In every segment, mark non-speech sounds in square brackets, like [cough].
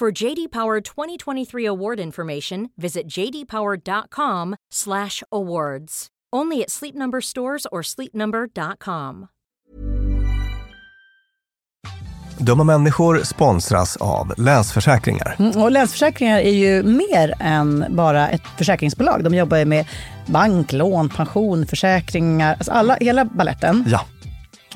For JD Power 2023 award information, visit jdpower.com/awards. Only at Sleep Number stores or sleepnumber.com. Dumma människor sponsras av Länsförsäkringar. Mm, och Länsförsäkringar är ju mer än bara ett försäkringsbolag. De jobbar ju med bank, lån, pension, försäkringar, alltså alla, hela balletten. Ja.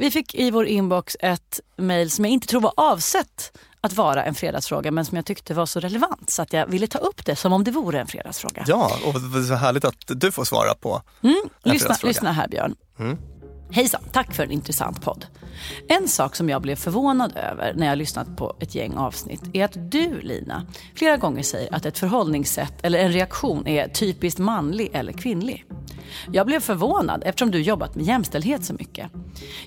Vi fick i vår inbox ett mejl som jag inte tror var avsett att vara en fredagsfråga men som jag tyckte var så relevant så att jag ville ta upp det som om det vore en fredagsfråga. Ja, och det är så härligt att du får svara på Mm, en lyssna, lyssna här Björn. Hejsan, tack för en intressant podd. En sak som jag blev förvånad över när jag lyssnat på ett gäng avsnitt är att du Lina flera gånger säger att ett förhållningssätt eller en reaktion är typiskt manlig eller kvinnlig. Jag blev förvånad eftersom du jobbat med jämställdhet så mycket.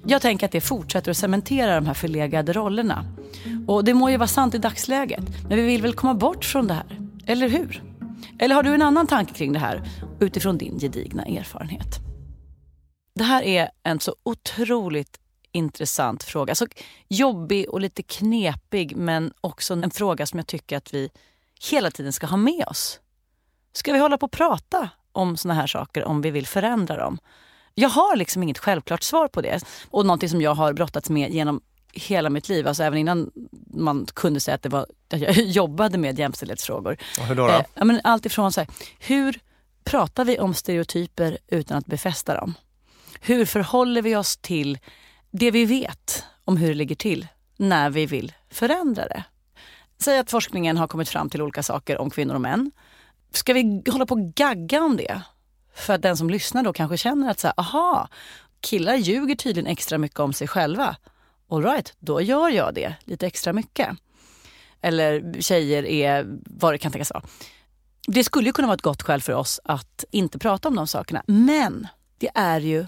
Jag tänker att det fortsätter att cementera de här förlegade rollerna. Och det må ju vara sant i dagsläget, men vi vill väl komma bort från det här? Eller hur? Eller har du en annan tanke kring det här utifrån din gedigna erfarenhet? Det här är en så otroligt intressant fråga. Så jobbig och lite knepig men också en fråga som jag tycker att vi hela tiden ska ha med oss. Ska vi hålla på och prata om såna här saker om vi vill förändra dem? Jag har liksom inget självklart svar på det. Och någonting som jag har brottats med genom hela mitt liv, alltså även innan man kunde säga att, det var, att jag [laughs] jobbade med jämställdhetsfrågor. Och hur då? då? Eh, men allt ifrån så här, hur pratar vi om stereotyper utan att befästa dem? Hur förhåller vi oss till det vi vet om hur det ligger till när vi vill förändra det? Säg att forskningen har kommit fram till olika saker om kvinnor och män. Ska vi hålla på och gagga om det? För att den som lyssnar då kanske känner att så här, aha, killar ljuger tydligen extra mycket om sig själva. Alright, då gör jag det lite extra mycket. Eller tjejer är vad det kan tänkas vara. Det skulle ju kunna vara ett gott skäl för oss att inte prata om de sakerna. Men det är ju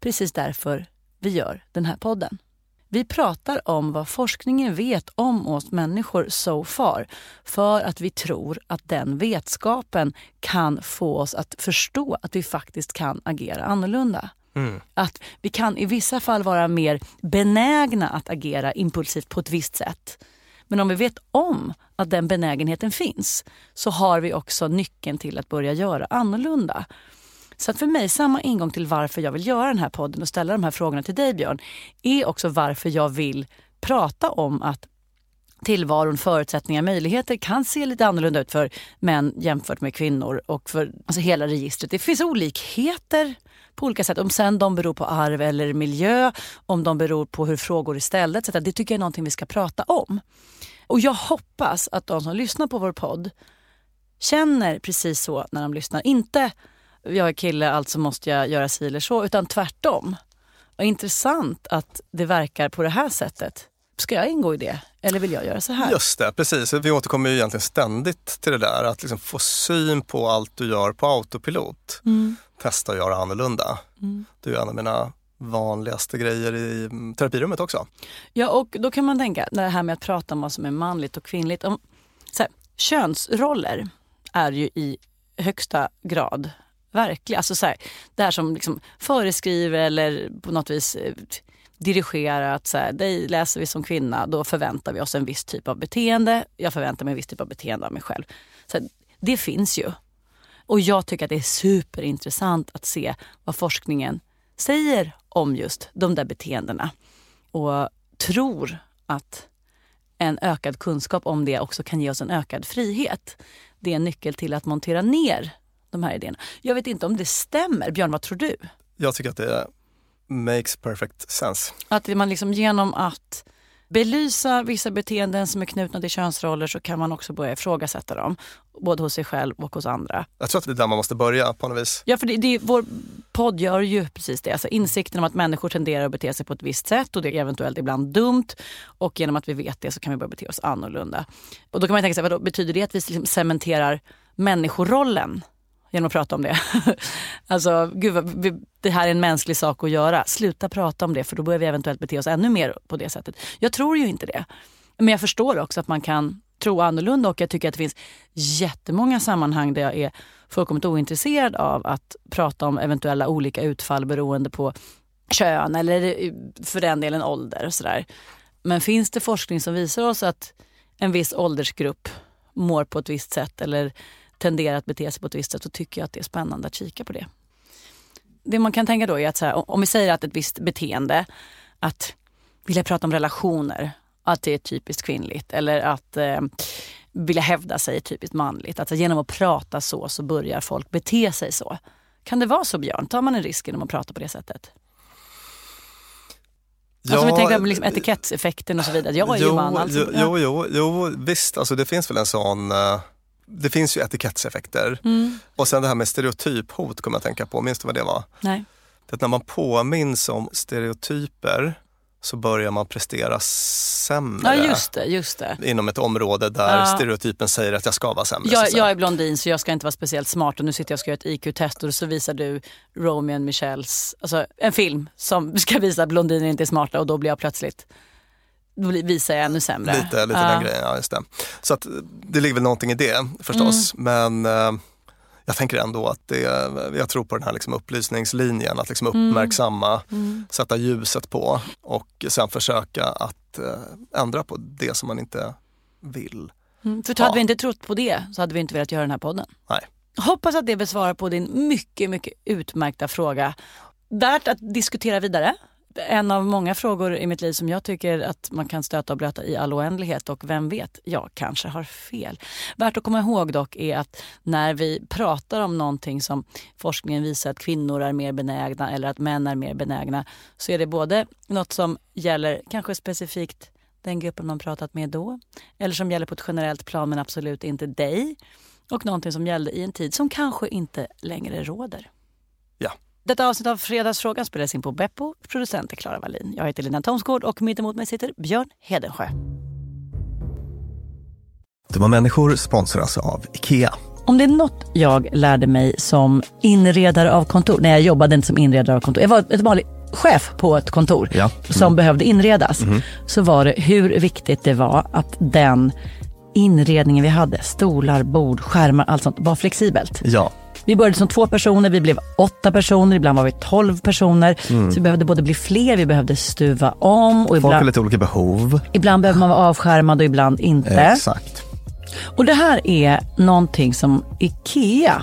precis därför vi gör den här podden. Vi pratar om vad forskningen vet om oss människor so far för att vi tror att den vetskapen kan få oss att förstå att vi faktiskt kan agera annorlunda. Mm. Att vi kan i vissa fall vara mer benägna att agera impulsivt på ett visst sätt. Men om vi vet om att den benägenheten finns så har vi också nyckeln till att börja göra annorlunda. Så att för mig, samma ingång till varför jag vill göra den här podden och ställa de här frågorna till dig Björn, är också varför jag vill prata om att tillvaron, förutsättningar, möjligheter kan se lite annorlunda ut för män jämfört med kvinnor och för alltså hela registret. Det finns olikheter på olika sätt. Om sen de beror på arv eller miljö, om de beror på hur frågor är ställda Det tycker jag är någonting vi ska prata om. Och jag hoppas att de som lyssnar på vår podd känner precis så när de lyssnar. Inte jag är kille alltså måste jag göra si eller så, utan tvärtom. Och intressant att det verkar på det här sättet. Ska jag ingå i det eller vill jag göra så här? Just det, precis. Vi återkommer ju egentligen ständigt till det där att liksom få syn på allt du gör på autopilot. Mm. Testa att göra annorlunda. Mm. Det är en av mina vanligaste grejer i terapirummet också. Ja, och då kan man tänka, det här med att prata om vad som är manligt och kvinnligt. Om, så här, könsroller är ju i högsta grad verkliga. Alltså så här, det här som liksom föreskriver eller på något vis dirigera dirigerar att så här, dig läser vi som kvinna, då förväntar vi oss en viss typ av beteende. Jag förväntar mig en viss typ av beteende av mig själv. Så här, det finns ju. Och jag tycker att det är superintressant att se vad forskningen säger om just de där beteendena. Och tror att en ökad kunskap om det också kan ge oss en ökad frihet. Det är en nyckel till att montera ner de här idéerna. Jag vet inte om det stämmer. Björn, vad tror du? Jag tycker att det makes perfect sense. Att man liksom genom att belysa vissa beteenden som är knutna till könsroller så kan man också börja ifrågasätta dem. Både hos sig själv och hos andra. Jag tror att det är där man måste börja på något vis. Ja, för det, det, vår podd gör ju precis det. Alltså insikten om att människor tenderar att bete sig på ett visst sätt och det är eventuellt ibland dumt. Och genom att vi vet det så kan vi börja bete oss annorlunda. Och då kan man tänka sig, vad betyder det att vi liksom cementerar människorollen? Genom att prata om det. [laughs] alltså, gud, vad, det här är en mänsklig sak att göra. Sluta prata om det för då börjar vi eventuellt bete oss ännu mer på det sättet. Jag tror ju inte det. Men jag förstår också att man kan tro annorlunda och jag tycker att det finns jättemånga sammanhang där jag är fullkomligt ointresserad av att prata om eventuella olika utfall beroende på kön eller för den delen ålder och sådär. Men finns det forskning som visar oss att en viss åldersgrupp mår på ett visst sätt eller tenderar att bete sig på ett visst sätt så tycker jag att det är spännande att kika på det. Det man kan tänka då är att här, om vi säger att ett visst beteende, att vilja prata om relationer, att det är typiskt kvinnligt eller att eh, vilja hävda sig är typiskt manligt. Alltså genom att prata så så börjar folk bete sig så. Kan det vara så Björn? Tar man en risk genom att prata på det sättet? Ja, alltså vi tänker på liksom etikettseffekten och så vidare. Jag är jo, ju man. Alltså. Jo, jo, jo, visst, alltså det finns väl en sån uh det finns ju etikettseffekter. Mm. Och sen det här med stereotyphot kommer jag att tänka på. Minns du vad det var? Nej. Det att när man påminns om stereotyper så börjar man prestera sämre. Ja, just det, just det. Inom ett område där Ja. stereotypen säger att jag ska vara sämre. Jag, jag är blondin så jag ska inte vara speciellt smart och nu sitter jag och ska göra ett IQ-test och så visar du Romeo och Michels, alltså en film som [laughs] ska visa att blondiner inte är smarta och då blir jag plötsligt, visar jag ännu sämre. Lite, lite Ja. den grejen, ja just det. Så att det ligger väl någonting i det förstås. Mm. Men eh, jag tänker ändå att det, jag tror på den här liksom upplysningslinjen, att liksom Mm. uppmärksamma, sätta ljuset på och sen försöka att eh, ändra på det som man inte vill. Mm, för hade vi inte trott på det så hade vi inte velat göra den här podden. Nej. Hoppas att det besvarar på din mycket, mycket utmärkta fråga. Värt att diskutera vidare. En av många frågor i mitt liv som jag tycker att man kan stöta och blöta i all oändlighet och vem vet, jag kanske har fel. Värt att komma ihåg dock är att när vi pratar om någonting som forskningen visar att kvinnor är mer benägna eller att män är mer benägna så är det både något som gäller kanske specifikt den gruppen man pratat med då eller som gäller på ett generellt plan men absolut inte dig och någonting som gällde i en tid som kanske inte längre råder. Ja. Detta avsnitt av Fredagsfrågan spelades in på Beppo. Producent är Klara Wallin. Jag heter Lina Thomsgård och mitt emot mig sitter Björn Hedensjö. Dumma människor sponsras av IKEA. Om det är något jag lärde mig som inredare av kontor, när jag jobbade inte som inredare av kontor, jag var ett vanlig chef på ett kontor Ja. som behövde inredas, så var det hur viktigt det var att den inredningen vi hade, stolar, bord, skärmar, allt sånt, var flexibelt. Ja, Vi började som två personer, vi blev åtta personer, ibland var vi tolv personer. Så vi behövde både bli fler, vi behövde stuva om och folk har lite olika behov. ibland behöver man vara avskärmad och ibland inte. Exakt. Och det här är någonting som IKEA